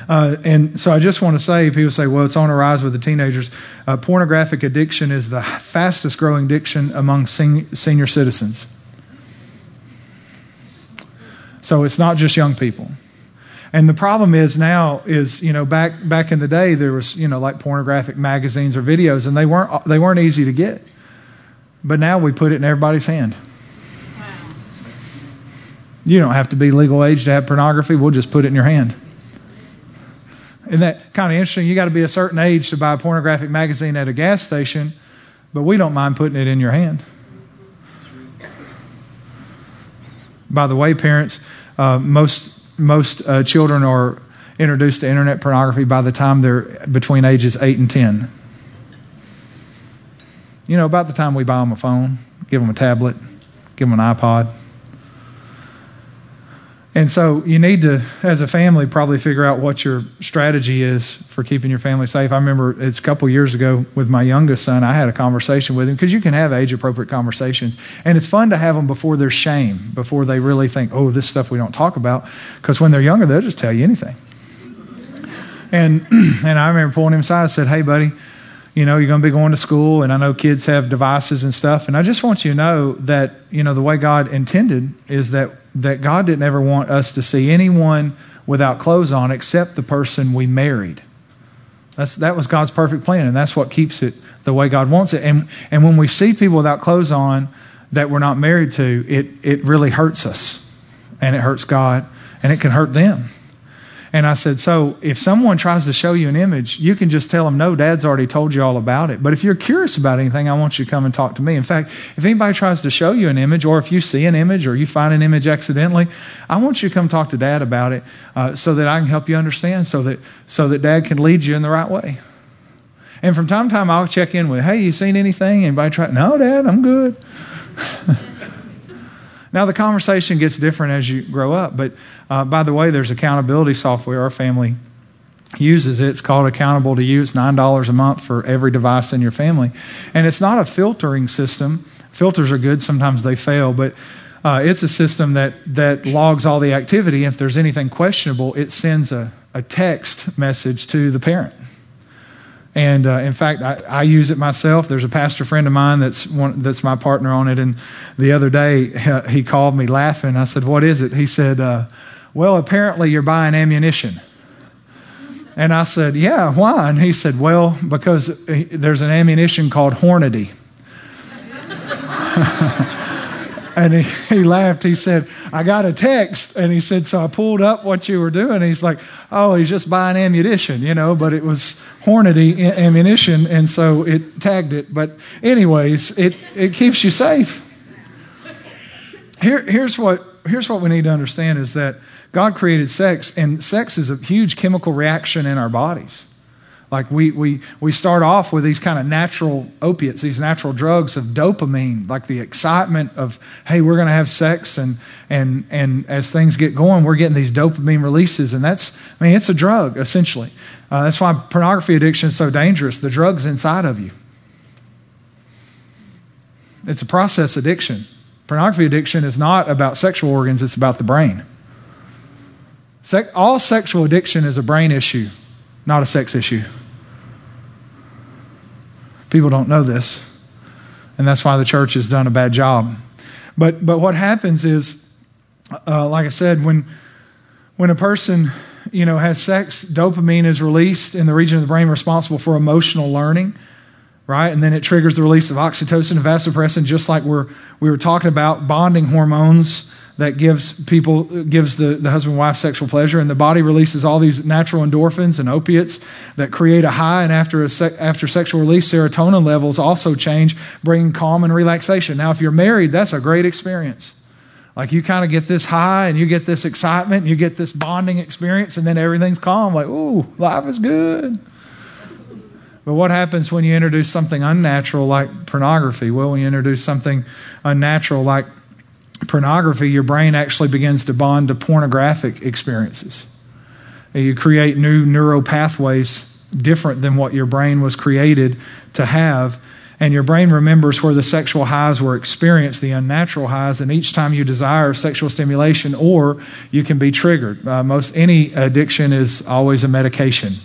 Speaker 1: Uh, and so I just want to say, people say, well, it's on a rise with the teenagers. Uh, pornographic addiction is the fastest growing addiction among sen- senior citizens. So it's not just young people. And the problem is now is you know back back in the day there was you know like pornographic magazines or videos and they weren't they weren't easy to get. But now we put it in everybody's hand. You don't have to be legal age to have pornography. We'll just put it in your hand. Isn't that kind of interesting? You got to be a certain age to buy a pornographic magazine at a gas station, but we don't mind putting it in your hand. By the way, parents, uh, most most uh, children are introduced to internet pornography by the time they're between ages eight and ten. You know, about the time we buy them a phone, give them a tablet, give them an iPod. And so you need to, as a family, probably figure out what your strategy is for keeping your family safe. I remember it's a couple years ago with my youngest son, I had a conversation with him because you can have age appropriate conversations. And it's fun to have them before there's shame, before they really think, oh, this stuff we don't talk about. Because when they're younger, they'll just tell you anything. And, and I remember pulling him aside and said, hey, buddy, you know, you're going to be going to school, and I know kids have devices and stuff. And I just want you to know that, you know, the way God intended is that, that God didn't ever want us to see anyone without clothes on except the person we married. That's, that was God's perfect plan, and that's what keeps it the way God wants it. And, and when we see people without clothes on that we're not married to, it, it really hurts us, and it hurts God, and it can hurt them. And I said, So if someone tries to show you an image, you can just tell them, No, dad's already told you all about it. But if you're curious about anything, I want you to come and talk to me. In fact, if anybody tries to show you an image, or if you see an image, or you find an image accidentally, I want you to come talk to dad about it uh, so that I can help you understand, so that, so that dad can lead you in the right way. And from time to time, I'll check in with, Hey, you seen anything? Anybody try? No, dad, I'm good. Now, the conversation gets different as you grow up, but uh, by the way, there's accountability software our family uses it. It's called Accountable2You. It's $9 a month for every device in your family. And it's not a filtering system. Filters are good, sometimes they fail, but uh, it's a system that, that logs all the activity. If there's anything questionable, it sends a, a text message to the parent. And uh, in fact, I, I, use it myself. There's a pastor friend of mine that's one, that's my partner on it. And the other day, he called me laughing. I said, "What is it?" He said, uh, "Well, apparently you're buying ammunition." And I said, "Yeah, why?" And he said, "Well, because there's an ammunition called Hornady." And he, he laughed. He said, I got a text. And he said, So I pulled up what you were doing. He's like, Oh, he's just buying ammunition, you know, but it was Hornady ammunition. And so it tagged it. But, anyways, it, it keeps you safe. Here, here's, what, here's what we need to understand is that God created sex, and sex is a huge chemical reaction in our bodies. Like we, we, we start off with these kind of natural opiates, these natural drugs of dopamine, like the excitement of, hey, we're going to have sex. And, and, and as things get going, we're getting these dopamine releases. And that's, I mean, it's a drug, essentially. Uh, that's why pornography addiction is so dangerous. The drug's inside of you. It's a process addiction. Pornography addiction is not about sexual organs, it's about the brain. All sexual addiction is a brain issue not a sex issue. People don't know this, and that's why the church has done a bad job. But, but what happens is, uh, like I said, when, when a person you know, has sex, dopamine is released in the region of the brain responsible for emotional learning, right? And then it triggers the release of oxytocin and vasopressin, just like we're, we were talking about bonding hormones that gives people gives the, the husband and wife sexual pleasure. And the body releases all these natural endorphins and opiates that create a high. And after a after sexual release serotonin levels also change bringing calm and relaxation. Now if you're married that's a great experience. Like you kind of get this high and you get this excitement and you get this bonding experience and then everything's calm like ooh life is good. But what happens when you introduce something unnatural like pornography? Well when you introduce something unnatural like pornography, your brain actually begins to bond to pornographic experiences. You create new neural pathways different than what your brain was created to have. And your brain remembers where the sexual highs were experienced, the unnatural highs, and each time you desire sexual stimulation, or you can be triggered. Uh, most any addiction is always a medication.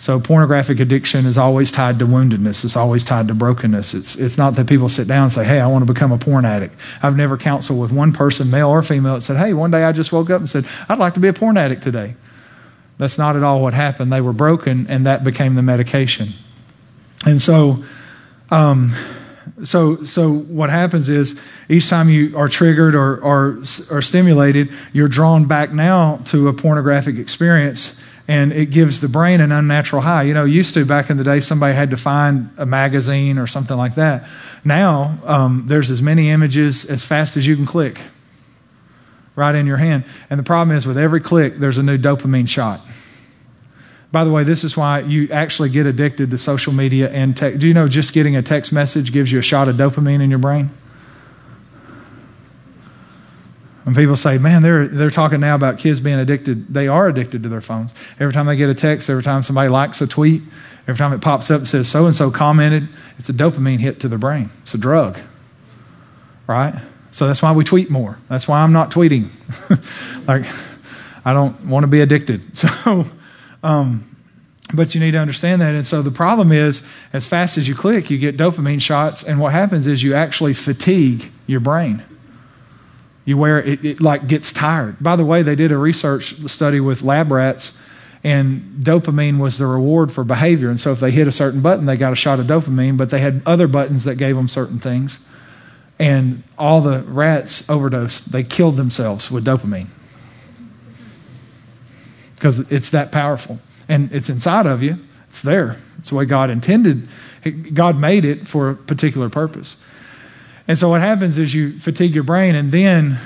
Speaker 1: So pornographic addiction is always tied to woundedness. It's always tied to brokenness. It's, it's not that people sit down and say, hey, I want to become a porn addict. I've never counseled with one person, male or female, that said, hey, one day I just woke up and said, I'd like to be a porn addict today. That's not at all what happened. They were broken, and that became the medication. And so, um, so, so what happens is each time you are triggered or, or, or stimulated, you're drawn back now to a pornographic experience and it gives the brain an unnatural high. You know, used to back in the day, somebody had to find a magazine or something like that. Now, um, there's as many images as fast as you can click right in your hand. And the problem is, with every click, there's a new dopamine shot. By the way, this is why you actually get addicted to social media and tech. Do you know just getting a text message gives you a shot of dopamine in your brain? When people say, man, they're, they're talking now about kids being addicted, they are addicted to their phones. Every time they get a text, every time somebody likes a tweet, every time it pops up and says so and so commented, it's a dopamine hit to the brain. It's a drug, right? So that's why we tweet more. That's why I'm not tweeting. like, I don't want to be addicted. So, um, but you need to understand that. And so the problem is, as fast as you click, you get dopamine shots, and what happens is you actually fatigue your brain. You wear it, it like gets tired. By the way, they did a research study with lab rats, and dopamine was the reward for behavior. And so if they hit a certain button, they got a shot of dopamine, but they had other buttons that gave them certain things. And all the rats overdosed. They killed themselves with dopamine because it's that powerful. And it's inside of you, it's there. It's the way God intended. God made it for a particular purpose. And so what happens is you fatigue your brain, and then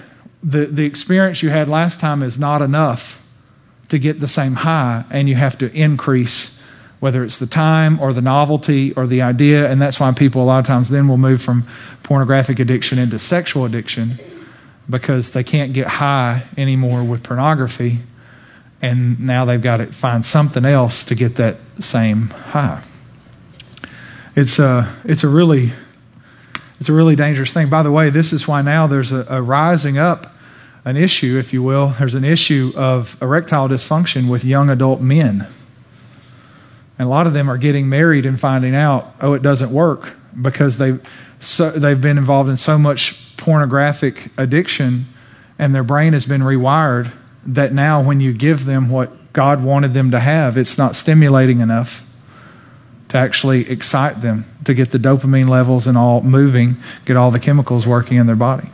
Speaker 1: the, the experience you had last time is not enough to get the same high, and you have to increase, whether it's the time or the novelty or the idea. And that's why people a lot of times then will move from pornographic addiction into sexual addiction because they can't get high anymore with pornography. And now they've got to find something else to get that same high. It's a, it's a really it's a really dangerous thing. By the way, this is why now there's a, a rising up an issue, if you will. There's an issue of erectile dysfunction with young adult men. And a lot of them are getting married and finding out, oh, it doesn't work because they've, so, they've been involved in so much pornographic addiction and their brain has been rewired that now when you give them what God wanted them to have, it's not stimulating enough to actually excite them, to get the dopamine levels and all moving, get all the chemicals working in their body.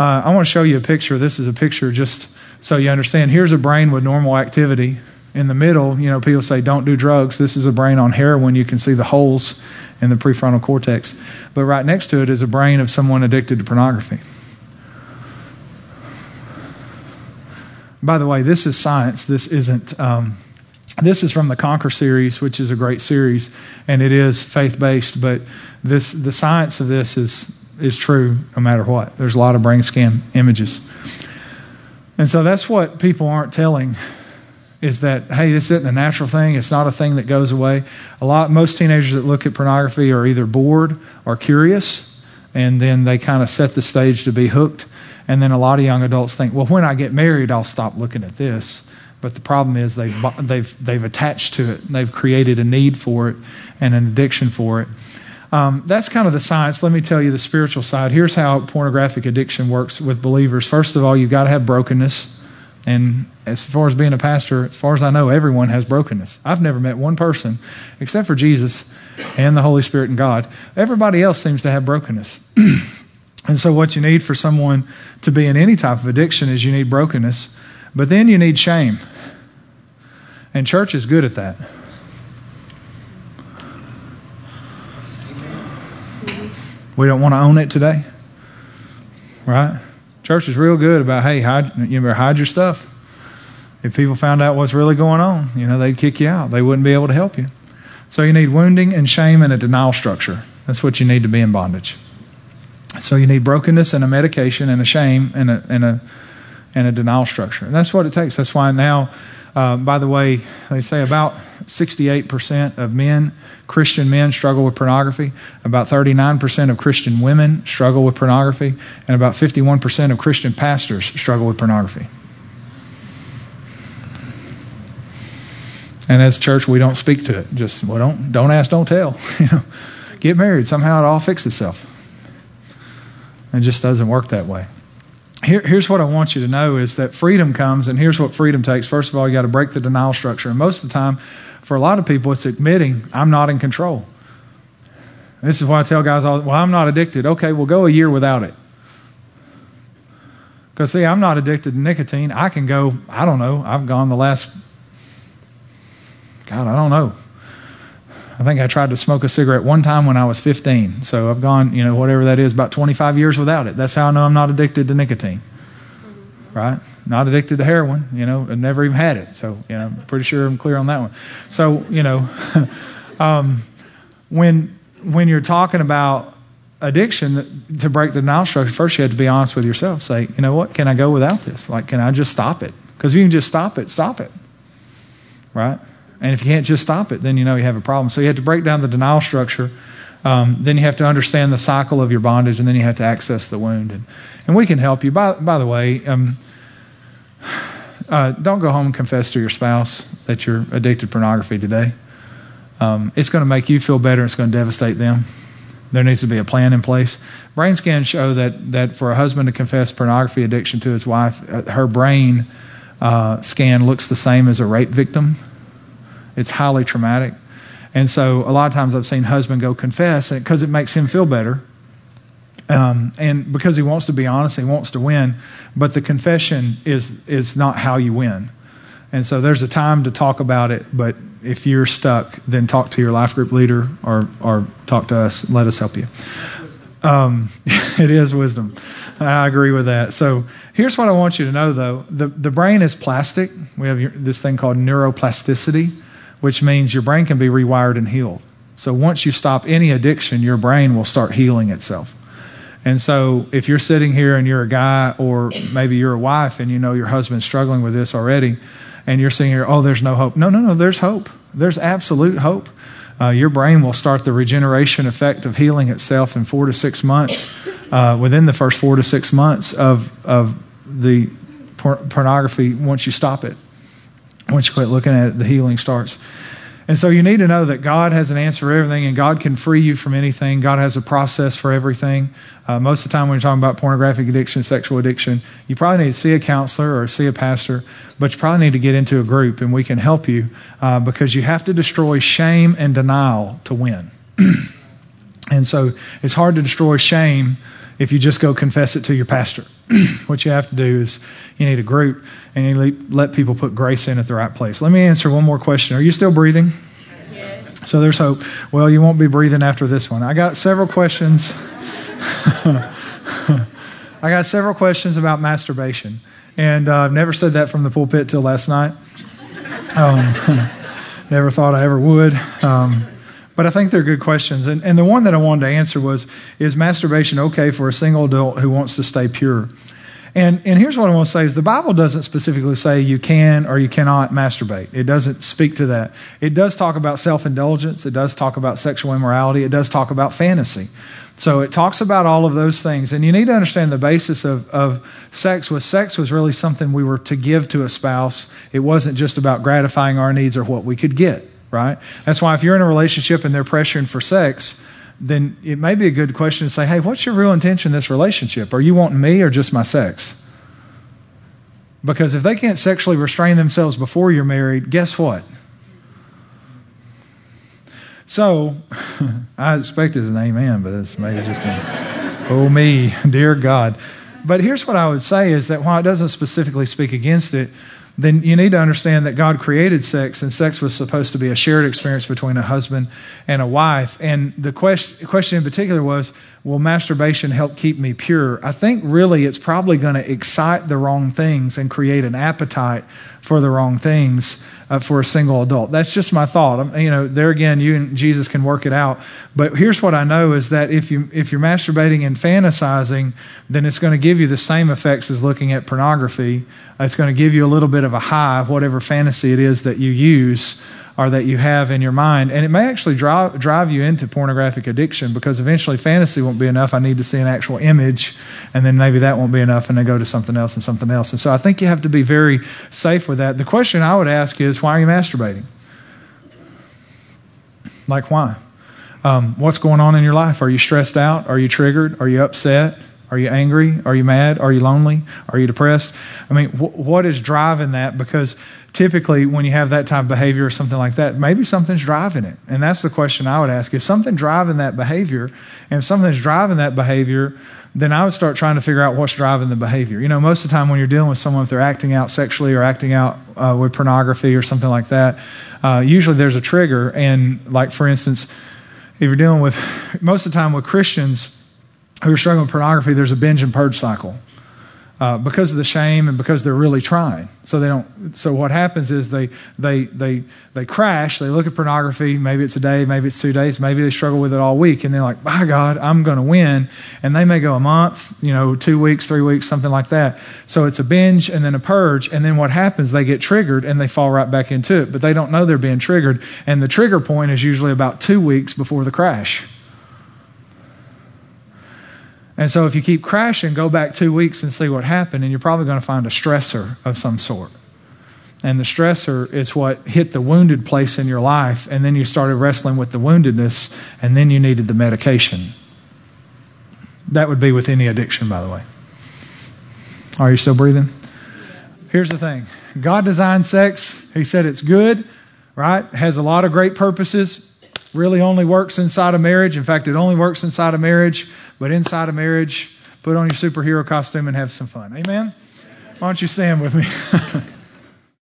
Speaker 1: Uh, I want to show you a picture. This is a picture just so you understand. Here's a brain with normal activity. In the middle, you know, people say don't do drugs. This is a brain on heroin. You can see the holes in the prefrontal cortex. But right next to it is a brain of someone addicted to pornography. By the way, this is science. This isn't. Um, this is from the Conquer series, which is a great series, and it is faith based. But this, the science of this is is true no matter what. There's a lot of brain scan images, and so that's what people aren't telling is that hey, this isn't a natural thing. It's not a thing that goes away. A lot, most teenagers that look at pornography are either bored or curious, and then they kind of set the stage to be hooked. And then a lot of young adults think, well, when I get married, I'll stop looking at this. But the problem is they've, they've, they've attached to it. They've created a need for it and an addiction for it. Um, that's kind of the science. Let me tell you the spiritual side. Here's how pornographic addiction works with believers. First of all, you've got to have brokenness. And as far as being a pastor, as far as I know, everyone has brokenness. I've never met one person, except for Jesus and the Holy Spirit and God. Everybody else seems to have brokenness. and so, what you need for someone to be in any type of addiction is you need brokenness, but then you need shame. And church is good at that. We don't want to own it today, right? Church is real good about, hey, hide, you better hide your stuff. If people found out what's really going on, you know, they'd kick you out. They wouldn't be able to help you. So you need wounding and shame and a denial structure. That's what you need to be in bondage. So you need brokenness and a medication and a shame and a, and a, and a denial structure. And that's what it takes. That's why now, uh, by the way, they say about 68% of men Christian men struggle with pornography, about 39% of Christian women struggle with pornography, and about 51% of Christian pastors struggle with pornography. And as church, we don't speak to it. Just well, don't don't ask, don't tell. You know, get married. Somehow it all fixes itself. It just doesn't work that way. Here, here's what I want you to know is that freedom comes, and here's what freedom takes. First of all, you got to break the denial structure. And most of the time, for a lot of people, it's admitting, I'm not in control. This is why I tell guys, well, I'm not addicted. Okay, we'll go a year without it. Because, see, I'm not addicted to nicotine. I can go, I don't know, I've gone the last, God, I don't know. I think I tried to smoke a cigarette one time when I was 15. So I've gone, you know, whatever that is, about 25 years without it. That's how I know I'm not addicted to nicotine. Right? not addicted to heroin, you know, and never even had it. So, you know, I'm pretty sure I'm clear on that one. So, you know, um, when when you're talking about addiction, to break the denial structure, first you have to be honest with yourself. Say, you know what, can I go without this? Like, can I just stop it? Because you can just stop it, stop it. Right? And if you can't just stop it, then you know you have a problem. So you have to break down the denial structure. Um, then you have to understand the cycle of your bondage, and then you have to access the wound. And, and we can help you. By, by the way, um, uh, don't go home and confess to your spouse that you're addicted to pornography today. Um, it's going to make you feel better. It's going to devastate them. There needs to be a plan in place. Brain scans show that, that for a husband to confess pornography addiction to his wife, uh, her brain uh, scan looks the same as a rape victim. It's highly traumatic. And so a lot of times I've seen husband go confess because it makes him feel better. Um, and because he wants to be honest, he wants to win. But the confession is is not how you win. And so there's a time to talk about it. But if you're stuck, then talk to your life group leader or or talk to us. Let us help you. Um, it is wisdom. I agree with that. So here's what I want you to know, though: the the brain is plastic. We have this thing called neuroplasticity, which means your brain can be rewired and healed. So once you stop any addiction, your brain will start healing itself. And so if you're sitting here and you're a guy or maybe you're a wife and you know your husband's struggling with this already and you're sitting here, oh, there's no hope. No, no, no, there's hope. There's absolute hope. Uh, your brain will start the regeneration effect of healing itself in four to six months, uh, within the first four to six months of, of the por- pornography once you stop it. Once you quit looking at it, the healing starts. And so you need to know that God has an answer for everything and God can free you from anything. God has a process for everything. Uh, most of the time when you're talking about pornographic addiction, sexual addiction, you probably need to see a counselor or see a pastor, but you probably need to get into a group and we can help you uh, because you have to destroy shame and denial to win. and so it's hard to destroy shame if you just go confess it to your pastor. what you have to do is you need a group and you let people put grace in at the right place. Let me answer one more question. Are you still breathing? Yes. So there's hope. Well, you won't be breathing after this one. I got several questions. I got several questions about masturbation. And uh, I've never said that from the pulpit till last night. Um, never thought I ever would. Um, but I think they're good questions. And, and the one that I wanted to answer was Is masturbation okay for a single adult who wants to stay pure? And, and here's what I want to say is the Bible doesn't specifically say you can or you cannot masturbate. It doesn't speak to that. It does talk about self-indulgence. It does talk about sexual immorality. It does talk about fantasy. So it talks about all of those things. And you need to understand the basis of, of sex was sex was really something we were to give to a spouse. It wasn't just about gratifying our needs or what we could get, right? That's why if you're in a relationship and they're pressuring for sex, then it may be a good question to say, hey, what's your real intention in this relationship? Are you wanting me or just my sex? Because if they can't sexually restrain themselves before you're married, guess what? So, I expected an amen, but it's maybe just a, oh me, dear God. But here's what I would say is that while it doesn't specifically speak against it, then you need to understand that God created sex, and sex was supposed to be a shared experience between a husband and a wife. And the question, question in particular was, will masturbation help keep me pure? I think really it's probably going to excite the wrong things and create an appetite for the wrong things uh, for a single adult. That's just my thought. I'm, you know, there again, you and Jesus can work it out. But here's what I know is that if you if you're masturbating and fantasizing, then it's going to give you the same effects as looking at pornography. It's going to give you a little bit of a high, whatever fantasy it is that you use or that you have in your mind. And it may actually drive, drive you into pornographic addiction because eventually fantasy won't be enough. I need to see an actual image, and then maybe that won't be enough, and they go to something else and something else. And so I think you have to be very safe with that. The question I would ask is why are you masturbating? Like, why? Um, what's going on in your life? Are you stressed out? Are you triggered? Are you upset? Are you angry? Are you mad? Are you lonely? Are you depressed? I mean, wh- what is driving that? Because typically, when you have that type of behavior or something like that, maybe something's driving it. And that's the question I would ask: Is something driving that behavior? And if something's driving that behavior, then I would start trying to figure out what's driving the behavior. You know, most of the time when you're dealing with someone, if they're acting out sexually or acting out uh, with pornography or something like that, uh, usually there's a trigger. And, like, for instance, if you're dealing with, most of the time with Christians, who are struggling with pornography, there's a binge and purge cycle. Uh, because of the shame and because they're really trying. So they don't. So what happens is they they they they crash. They look at pornography. Maybe it's a day. Maybe it's two days. Maybe they struggle with it all week. And they're like, by God, I'm going to win. And they may go a month, you know, two weeks, three weeks, something like that. So it's a binge and then a purge. And then what happens? They get triggered and they fall right back into it. But they don't know they're being triggered. And the trigger point is usually about two weeks before the crash. And so if you keep crashing, go back two weeks and see what happened, and you're probably going to find a stressor of some sort. And the stressor is what hit the wounded place in your life, and then you started wrestling with the woundedness, and then you needed the medication. That would be with any addiction, by the way. Are you still breathing? Here's the thing God designed sex, He said it's good, right? Has a lot of great purposes. Really only works inside a marriage. In fact, it only works inside a marriage but inside a marriage, put on your superhero costume and have some fun. Amen? Why don't you stand with me?